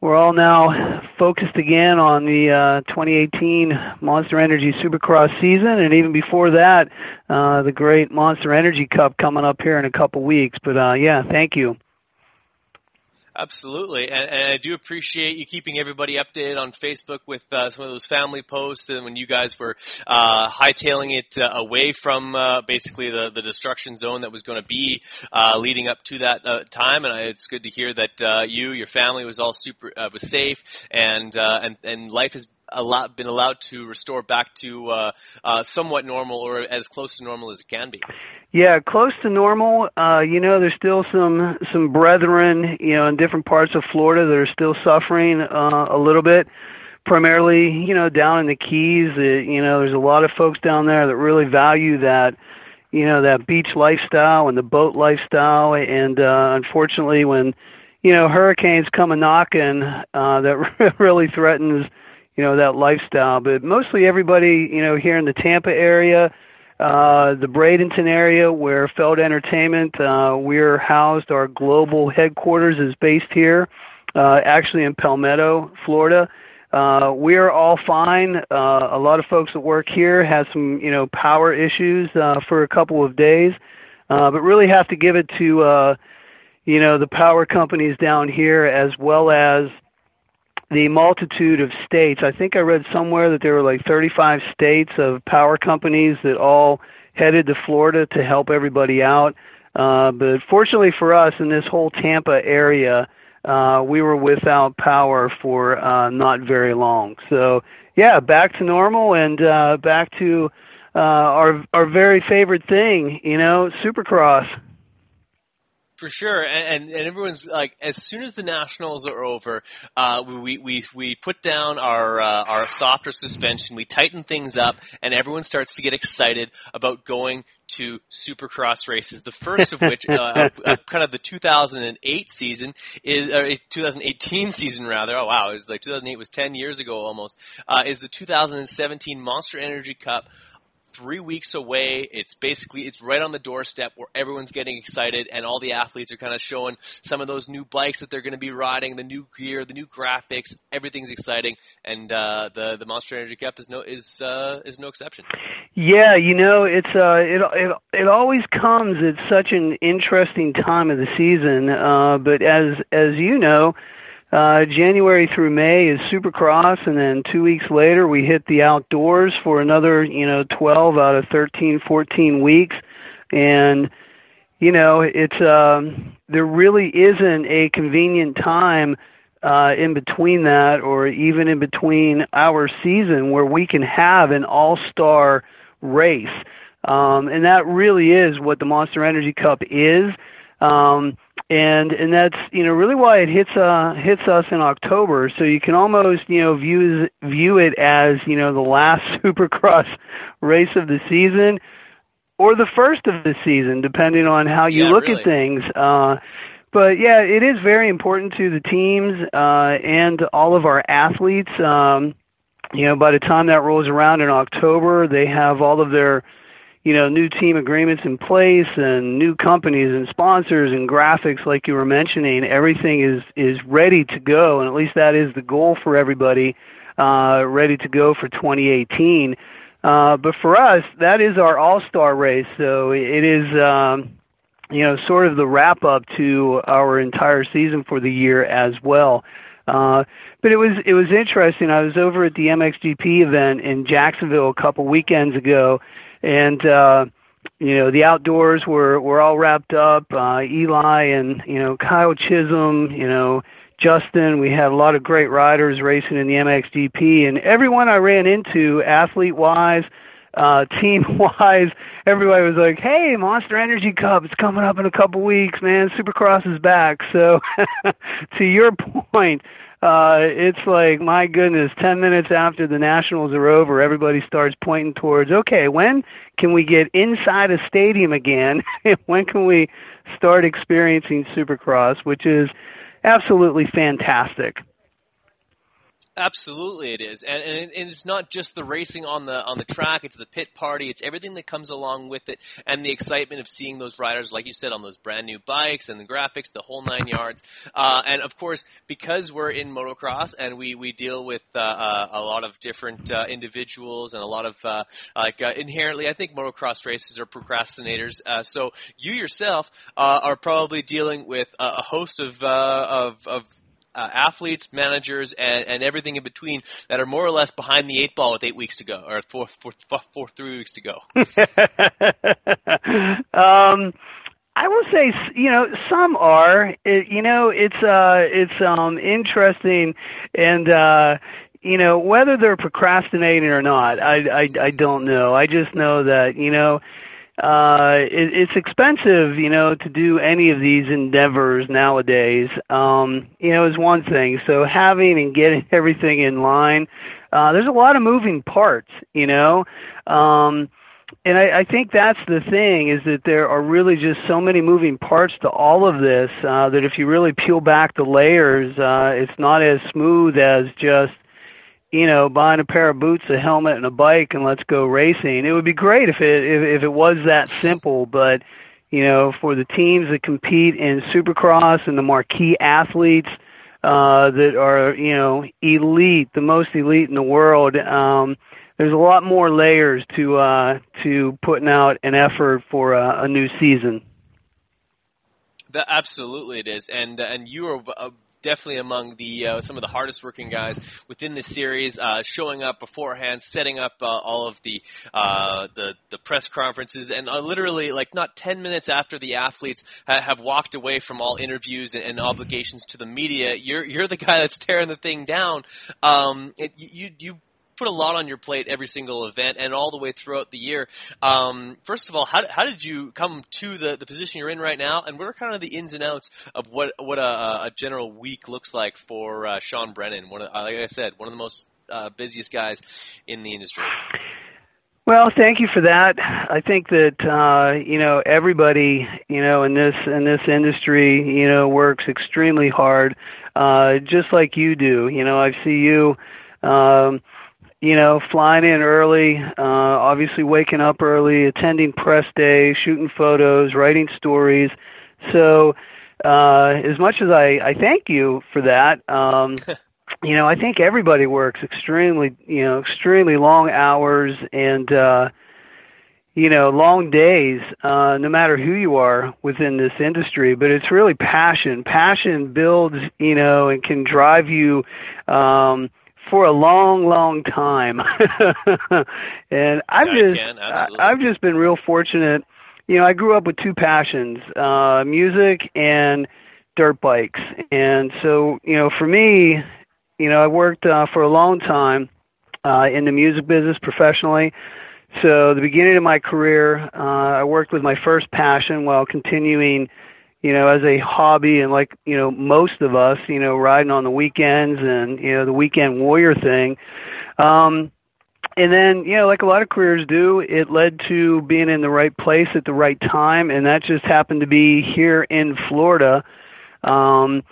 we're all now focused again on the uh, 2018 Monster Energy Supercross season, and even before that, uh, the great Monster Energy Cup coming up here in a couple weeks. But uh, yeah, thank you. Absolutely, and, and, I do appreciate you keeping everybody updated on Facebook with uh, some of those family posts, and when you guys were uh, hightailing it uh, away from uh, basically the, the destruction zone that was going to be uh, leading up to that uh, time, and I, it's good to hear that you, your family, was all super was safe, and and and life has a lot been allowed to restore back to somewhat normal or as close to normal as it can be. Yeah, close to normal. Uh, you know, there's still some some brethren, you know, in different parts of Florida that are still suffering uh, a little bit. Primarily, you know, down in the Keys. Uh, you know, there's a lot of folks down there that really value that, you know, that beach lifestyle and the boat lifestyle. And uh, unfortunately, when you know hurricanes come a knocking, uh, that really threatens, you know, that lifestyle. But mostly everybody, you know, here in the Tampa area uh, the Bradenton area where Feld Entertainment, uh, we're housed. Our global headquarters is based here, uh, actually in Palmetto, Florida. Uh, we're all fine. Uh, a lot of folks that work here had some, you know, power issues uh, for a couple of days, uh, but really have to give it to, uh, you know, the power companies down here as well as the multitude of states. I think I read somewhere that there were like 35 states of power companies that all headed to Florida to help everybody out. Uh, but fortunately for us in this whole Tampa area, uh, we were without power for uh, not very long. So yeah, back to normal and uh, back to uh, our our very favorite thing, you know, Supercross. For sure, and, and, and everyone's like, as soon as the nationals are over, uh, we we we put down our uh, our softer suspension, we tighten things up, and everyone starts to get excited about going to Supercross races. The first of which, uh, uh, uh kind of the 2008 season is, or 2018 season rather. Oh wow, it was like 2008 was 10 years ago almost. Uh, is the 2017 Monster Energy Cup three weeks away. It's basically it's right on the doorstep where everyone's getting excited, and all the athletes are kind of showing some of those new bikes that they're going to be riding, the new gear, the new graphics. Everything's exciting, and uh, the the Monster Energy Cup is no is uh, is no exception. Yeah, you know it's uh, it it it always comes at such an interesting time of the season, uh, but as as you know uh, January through May is Supercross, and then two weeks later we hit the outdoors for another, you know, 12 out of 13, 14 weeks, and you know, it's um, there really isn't a convenient time uh, in between that, or even in between our season, where we can have an all-star race. Um, and that really is what the Monster Energy Cup is. Um, and and that's you know really why it hits uh hits us in October. So you can almost you know view view it as you know the last Supercross race of the season, or the first of the season, depending on how you Yeah, look really. at things. Uh, but yeah, it is very important to the teams uh, and all of our athletes. Um, you know, by the time that rolls around in October, they have all of their you know new team agreements in place and new companies and sponsors and graphics like you were mentioning everything is is ready to go and at least that is the goal for everybody uh ready to go for 2018 uh but for us that is our all-star race so it is um you know sort of the wrap up to our entire season for the year as well. Uh but it was it was interesting. I was over at the MXGP event in Jacksonville a couple weekends ago and uh you know the outdoors were were all wrapped up uh Eli and you know Kyle Chisholm you know Justin. We had a lot of great riders racing in the MXGP and everyone I ran into athlete wise uh team wise everybody was like hey Monster Energy Cup it's coming up in a couple weeks man. Supercross is back. So to your point uh it's like my goodness 10 minutes after the nationals are over everybody starts pointing towards okay when can we get inside a stadium again? When can we start experiencing supercross which is absolutely fantastic Absolutely, it is, and, and, it, and it's not just the racing on the on the track; it's the pit party, it's everything that comes along with it, and the excitement of seeing those riders, like you said, on those brand new bikes and the graphics, the whole nine yards. Uh, and of course, because we're in motocross and we we deal with uh, uh, a lot of different uh, individuals and a lot of uh, like uh, inherently, I think motocross races are procrastinators. Uh, so you yourself uh, are probably dealing with a, a host of of of uh, athletes, managers, and, and everything in between that are more or less behind the eight ball with eight weeks to go, or four, four, four, four three weeks to go. um I will say, you know, some are. It, you know, it's uh, it's um interesting, and uh, you know, whether they're procrastinating or not, I I, I don't know. I just know that you know, uh, it, it's expensive, you know, to do any of these endeavors nowadays. Um, you know, is one thing. So having and getting everything in line, uh, there's a lot of moving parts, you know. Um, and I, I think that's the thing is that there are really just so many moving parts to all of this uh, that if you really peel back the layers, uh, it's not as smooth as just you know buying a pair of boots, a helmet, and a bike, and let's go racing. It would be great if it if, if it was that simple, but you know for the teams that compete in Supercross and the marquee athletes uh, that are you know elite, the most elite in the world. Um, there's a lot more layers to uh, to putting out an effort for a, a new season. That, absolutely, it is, and uh, and you are. Definitely among the uh, some of the hardest working guys within the series, uh, showing up beforehand, setting up uh, all of the uh, the the press conferences, and uh, literally like not ten minutes after the athletes ha- have walked away from all interviews and, and obligations to the media, you're you're the guy that's tearing the thing down. Um, it, you you put a lot on your plate every single event and all the way throughout the year. Um, first of all, how, how did you come to the, the position you're in right now, and what are kind of the ins and outs of what what a, a general week looks like for uh, Sean Brennan? One of, uh, like I said, one of the most uh, busiest guys in the industry. Well, thank you for that. I think that uh, you know everybody you know in this in this industry you know works extremely hard, uh, just like you do. You know, I see you. Um, you know, flying in early, uh, obviously waking up early, attending press day, shooting photos, writing stories. So, uh, as much as I, I thank you for that, um, you know, I think everybody works extremely, you know, extremely long hours and, uh, you know, long days, uh, no matter who you are within this industry, but it's really passion. Passion builds, you know, and can drive you, um, for a long, long time. and I've Yeah, just, can, I, absolutely. I've just been real fortunate. You know, I grew up with two passions, uh, music and dirt bikes. And so, you know, for me, you know, I worked uh, for a long time uh, in the music business professionally. so the beginning of my career, uh, I worked with my first passion while continuing, you know, as a hobby and like you know most of us, you know, riding on the weekends and you know the weekend warrior thing. Um, and then, you know, like a lot of careers do, it led to being in the right place at the right time, and that just happened to be here in Florida, um,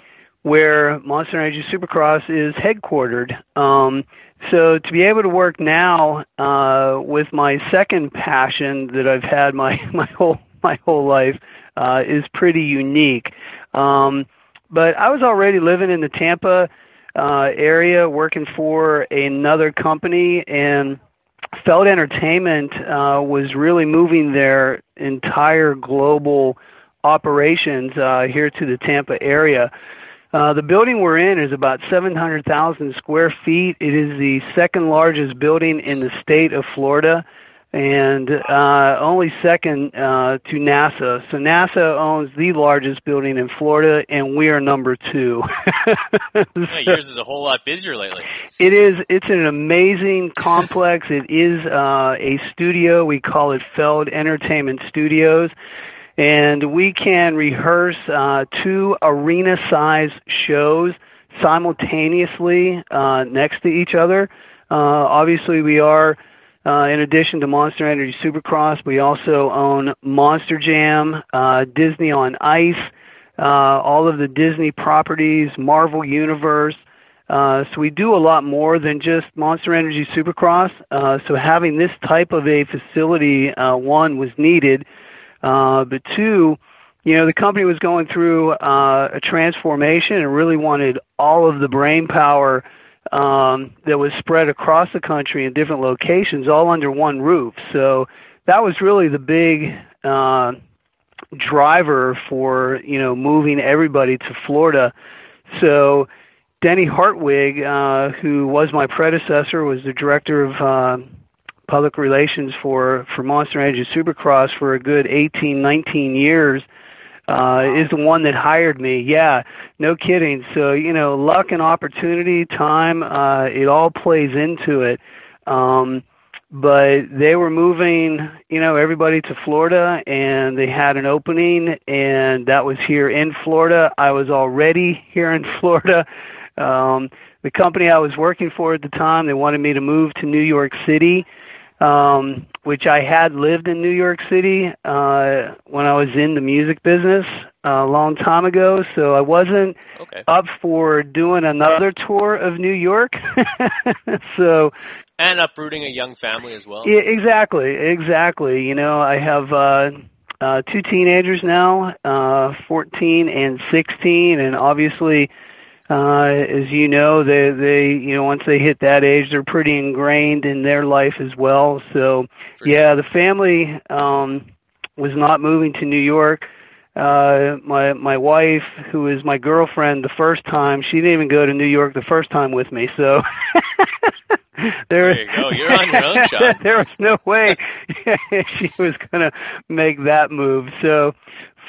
where Monster Energy Supercross is headquartered. Um, so to be able to work now uh, with my second passion that I've had my my whole my whole life uh, is pretty unique. Um, but I was already living in the Tampa uh, area, working for another company, and Feld Entertainment uh, was really moving their entire global operations uh, here to the Tampa area. Uh, the building we're in is about 700,000 square feet. It is the second largest building in the state of Florida and uh, only second uh, to NASA. So NASA owns the largest building in Florida, and we are number two. so, yeah, yours is a whole lot busier lately. It is. It's an amazing complex. it is uh, a studio. We call it Feld Entertainment Studios and we can rehearse uh, two arena-sized shows simultaneously uh, next to each other. Uh, obviously, we are, uh, in addition to Monster Energy Supercross, we also own Monster Jam, uh, Disney on Ice, uh, all of the Disney properties, Marvel Universe. Uh, so we do a lot more than just Monster Energy Supercross. Uh, so having this type of a facility, uh, one was needed. Uh, but two, you know, the company was going through uh, a transformation and really wanted all of the brain power um, that was spread across the country in different locations all under one roof. So that was really the big uh, driver for you know moving everybody to Florida. So Denny Hartwig, uh, who was my predecessor, was the director of uh, public relations for for Monster Energy Supercross for a good 18, 19 years. Uh, is the one that hired me. Yeah, no kidding. So you know, luck and opportunity, time, uh, it all plays into it. Um, but they were moving, you know, everybody to Florida, and they had an opening, and that was here in Florida. I was already here in Florida. Um, the company I was working for at the time, they wanted me to move to New York City um, which I had lived in New York City uh, when I was in the music business uh, a long time ago. So I wasn't okay. up for doing another tour of New York. so and uprooting a young family as well. Yeah, exactly, exactly. You know, I have. Uh, uh, two teenagers now, uh, 14 and 16, and obviously, uh, as you know, they they you know once they hit that age, they're pretty ingrained in their life as well. So For yeah, the family um, was not moving to New York. Uh, my my wife, who is my girlfriend the first time, she didn't even go to New York the first time with me. So there, There you go. You're on your own, Sean. there was no way she was going to make that move. So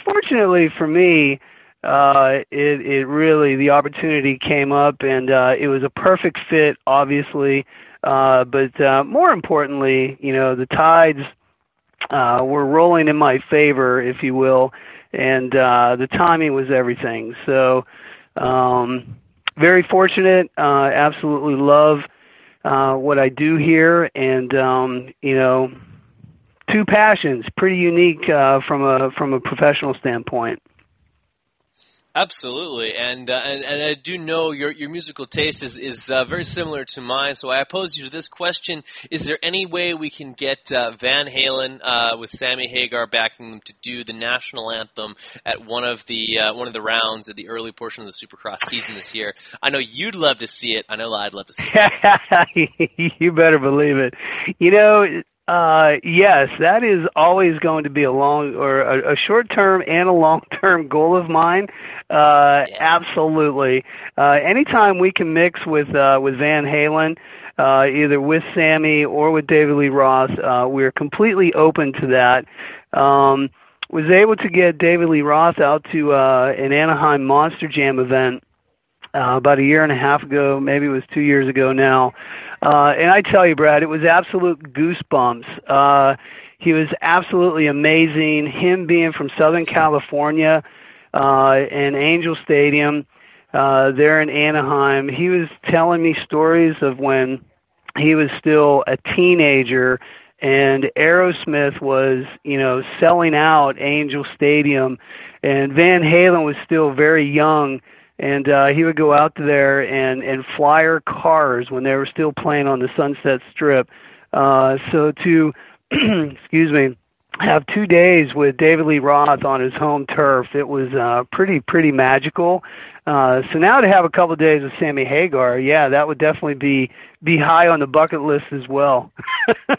fortunately for me, uh, it it really the opportunity came up and uh, it was a perfect fit, obviously. Uh, but uh, more importantly, you know, the tides uh, were rolling in my favor, if you will, and uh, the timing was everything. So, um, very fortunate. Uh, absolutely love uh, what I do here, and um, you know, two passions, pretty unique uh, from a from a professional standpoint. Absolutely, and, uh, and and I do know your your musical taste is is uh, very similar to mine. So I pose you to this question: Is there any way we can get uh, Van Halen uh, with Sammy Hagar backing them to do the national anthem at one of the uh, one of the rounds at the early portion of the Supercross season this year? I know you'd love to see it. I know I'd love to see it. you better believe it. You know, uh, yes, that is always going to be a long or a, a short term and a long term goal of mine. Uh, absolutely. Uh, anytime we can mix with, uh, with Van Halen, uh, either with Sammy or with David Lee Roth, uh, we're completely open to that. Um, was able to get David Lee Roth out to, uh, an Anaheim Monster Jam event, uh, about a year and a half ago, maybe it was two years ago now. Uh, and I tell you, Brad, it was absolute goosebumps. Uh, he was absolutely amazing. Him being from Southern California, uh, in Angel Stadium, uh, there in Anaheim, he was telling me stories of when he was still a teenager and Aerosmith was, you know, selling out Angel Stadium and Van Halen was still very young and uh he would go out there and and flyer cars when they were still playing on the Sunset Strip. Uh so to excuse me, have two days with David Lee Roth on his home turf, it was uh pretty pretty magical. Uh so now to have a couple of days with Sammy Hagar, yeah, that would definitely be be high on the bucket list as well.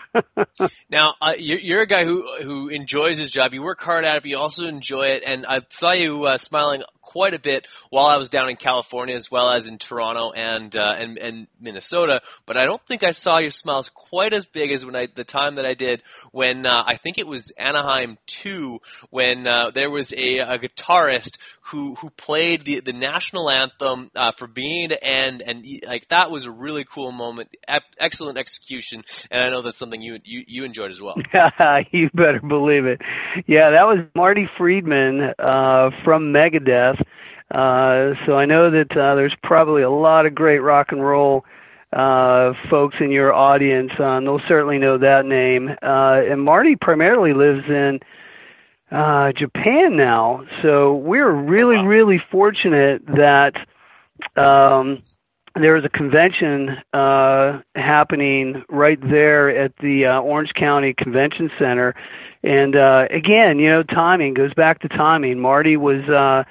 now, uh, you're, a guy who who enjoys his job. You work hard at it, but you also enjoy it. And I saw you uh, smiling quite a bit while I was down in California as well as in Toronto and uh, and, and Minnesota. But I don't think I saw your smiles quite as big as when I the time that I did when uh, I think it was Anaheim two when uh, there was a, a guitarist who who played the the national anthem uh, for being end and like that was a really cool moment. excellent execution, and I know that's something you you, you enjoyed as well. you better believe it. Yeah, that was Marty Friedman uh, from Megadeth. Uh, so I know that uh, there's probably a lot of great rock and roll uh, folks in your audience. Uh, and they'll certainly know that name. Uh, and Marty primarily lives in uh, Japan now. So we're really, really fortunate that um, there was a convention uh, happening right there at the uh, Orange County Convention Center. And uh, again, you know, timing goes back to timing. Marty was uh,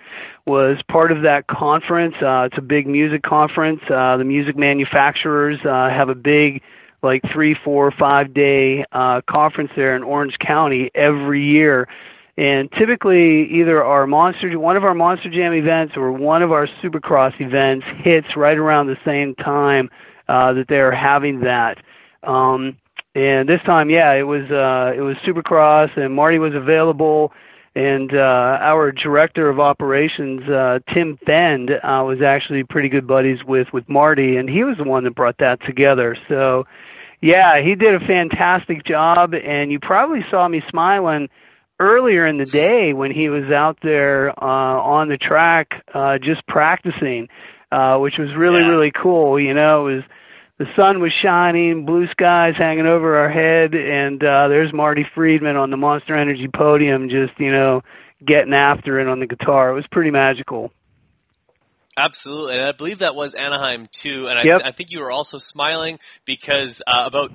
was part of that conference. Uh, it's a big music conference. Uh, the music manufacturers uh, have a big, like three, four, five day uh, conference there in Orange County every year. And typically, either our monster, one of our Monster Jam events or one of our Supercross events hits right around the same time uh, that they're having that. Um, and this time, yeah, it was uh, it was Supercross, and Marty was available and uh, our director of operations, uh, Tim Bend, uh, was actually pretty good buddies with with Marty, and he was the one that brought that together. So, yeah, he did a fantastic job, and you probably saw me smiling earlier in the day when he was out there uh, on the track uh, just practicing, uh, which was really yeah. really cool. You know, it was the sun was shining, blue skies hanging over our head, and uh, there's Marty Friedman on the Monster Energy podium, just you know, getting after it on the guitar. It was pretty magical. Absolutely, and I believe that was Anaheim too. And I, yep. I think you were also smiling because uh, about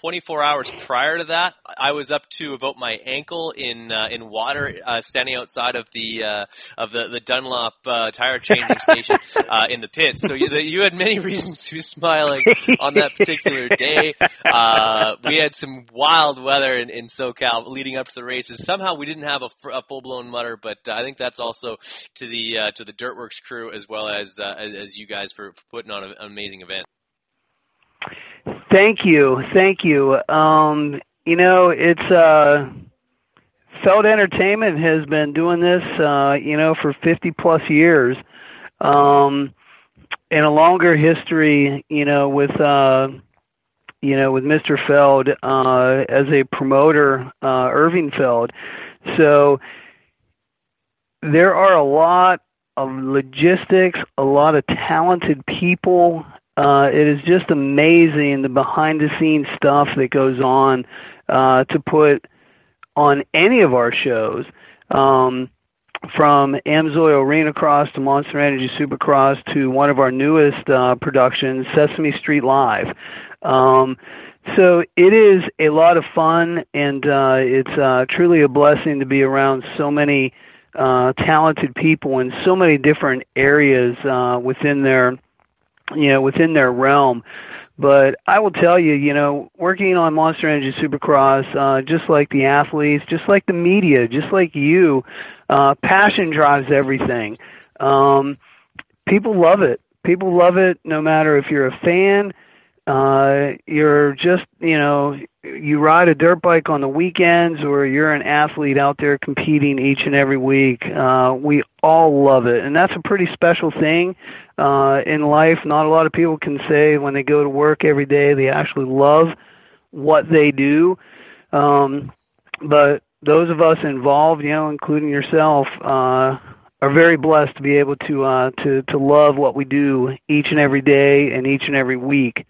24 hours prior to that, I was up to about my ankle in uh, in water, uh, standing outside of the uh, of the the Dunlop uh, tire changing station uh, in the pits. So you, you had many reasons to be smiling on that particular day. Uh, we had some wild weather in, in SoCal leading up to the races. Somehow we didn't have a, a full blown mutter, but I think that's also to the to the Dirt Wurx crew as well as as, as you guys for, for putting on an amazing event. Thank you, thank you. Um, you know, it's uh, Feld Entertainment has been doing this, uh, you know, for 50 plus years, um, and a longer history, you know, with uh, you know, with Mr. Feld uh, as a promoter, uh, Irving Feld. So there are a lot of logistics, a lot of talented people uh, it is just amazing the behind the scenes stuff that goes on uh, to put on any of our shows. Um, from Amsoil Arena Cross to Monster Energy Supercross to one of our newest uh, productions, Sesame Street Live. Um, so it is a lot of fun, and uh, it's uh, truly a blessing to be around so many uh, talented people in so many different areas uh, within their you know, within their realm. But I will tell you, you know, working on Monster Energy Supercross, uh, just like the athletes, just like the media, just like you, uh, passion drives everything. Um, people love it. People love it no matter if you're a fan, uh, you're just, you know, you ride a dirt bike on the weekends or you're an athlete out there competing each and every week. Uh, we all love it. And that's a pretty special thing uh, in life. Not a lot of people can say when they go to work every day they actually love what they do. Um, but those of us involved, you know, including yourself, uh, are very blessed to be able to uh, to to love what we do each and every day and each and every week.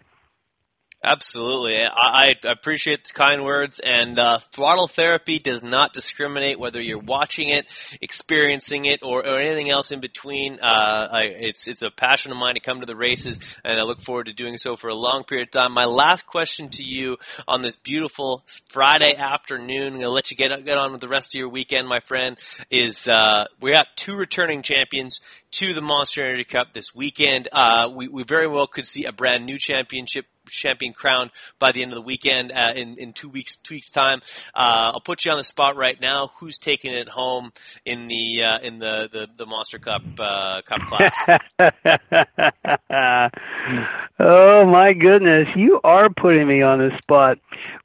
Absolutely. I, I appreciate the kind words. And uh, throttle therapy does not discriminate whether you're watching it, experiencing it, or, or anything else in between. Uh, I, it's it's a passion of mine to come to the races, and I look forward to doing so for a long period of time. My last question to you on this beautiful Friday afternoon, I'm going to let you get get on with the rest of your weekend, my friend. Is uh, we got two returning champions to the Monster Energy Cup this weekend. Uh, we, we very well could see a brand new championship champion crowned by the end of the weekend uh, in in two weeks two weeks time. Uh, I'll put you on the spot right now. Who's taking it home in the uh, in the, the the Monster Cup uh, Cup class? oh my goodness, you are putting me on the spot.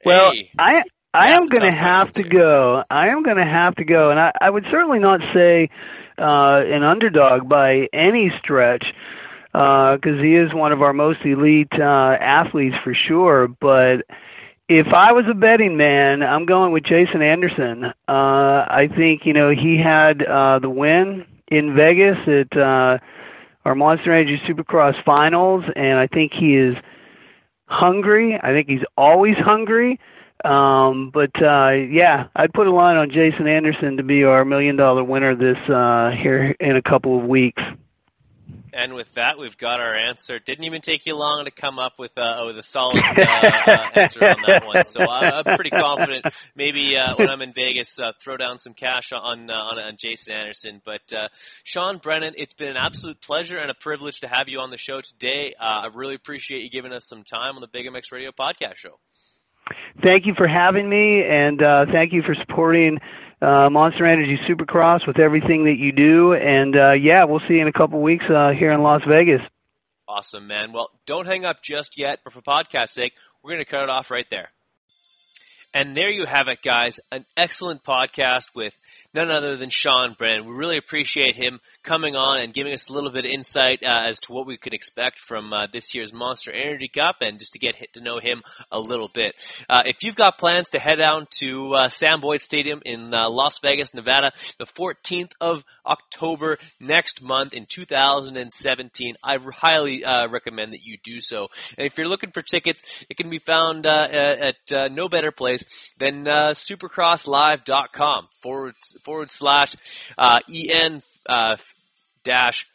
Well, Hey. I I am going to have to go. I am going to have to go, and I, I would certainly not say uh, an underdog by any stretch because he is one of our most elite uh, athletes for sure. But if I was a betting man, I'm going with Jason Anderson. Uh, I think you know he had uh, the win in Vegas at uh, our Monster Energy Supercross finals, and I think he is hungry. I think he's always hungry. Um, but uh, yeah, I'd put a line on Jason Anderson to be our million dollar winner this uh, here in a couple of weeks. And with that, we've got our answer. Didn't even take you long to come up with, uh, with a solid uh, uh, answer on that one. So I'm pretty confident. Maybe uh, when I'm in Vegas, uh, throw down some cash on uh, on, on Jason Anderson. But uh, Sean Brennan, it's been an absolute pleasure and a privilege to have you on the show today. Uh, I really appreciate you giving us some time on the Big MX Radio podcast show. Thank you for having me, and uh, thank you for supporting uh, Monster Energy Supercross with everything that you do. And uh, yeah, we'll see you in a couple weeks uh, here in Las Vegas. Awesome, man. Well, don't hang up just yet, but for podcast sake, we're going to cut it off right there. And there you have it, guys. An excellent podcast with none other than Sean Brennan. We really appreciate him coming on and giving us a little bit of insight uh, as to what we could expect from uh, this year's Monster Energy Cup and just to get to know him a little bit. Uh, if you've got plans to head down to uh, Sam Boyd Stadium in uh, Las Vegas, Nevada, the 14th of October next month in 2017, I highly uh, recommend that you do so. And if you're looking for tickets, it can be found at no better place than supercrosslive.com forward forward slash en uh, dash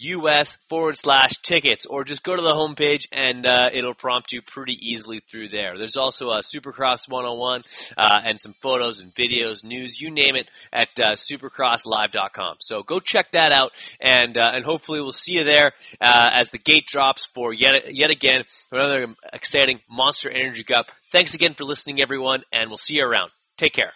us forward slash tickets or just go to the homepage and uh, it'll prompt you pretty easily through there. There's also a supercross 101 uh, and some photos and videos news you name it at uh, supercrosslive.com so go check that out and uh, and hopefully we'll see you there uh, as the gate drops for yet yet again another exciting monster energy cup. Thanks again for listening everyone and we'll see you around. Take care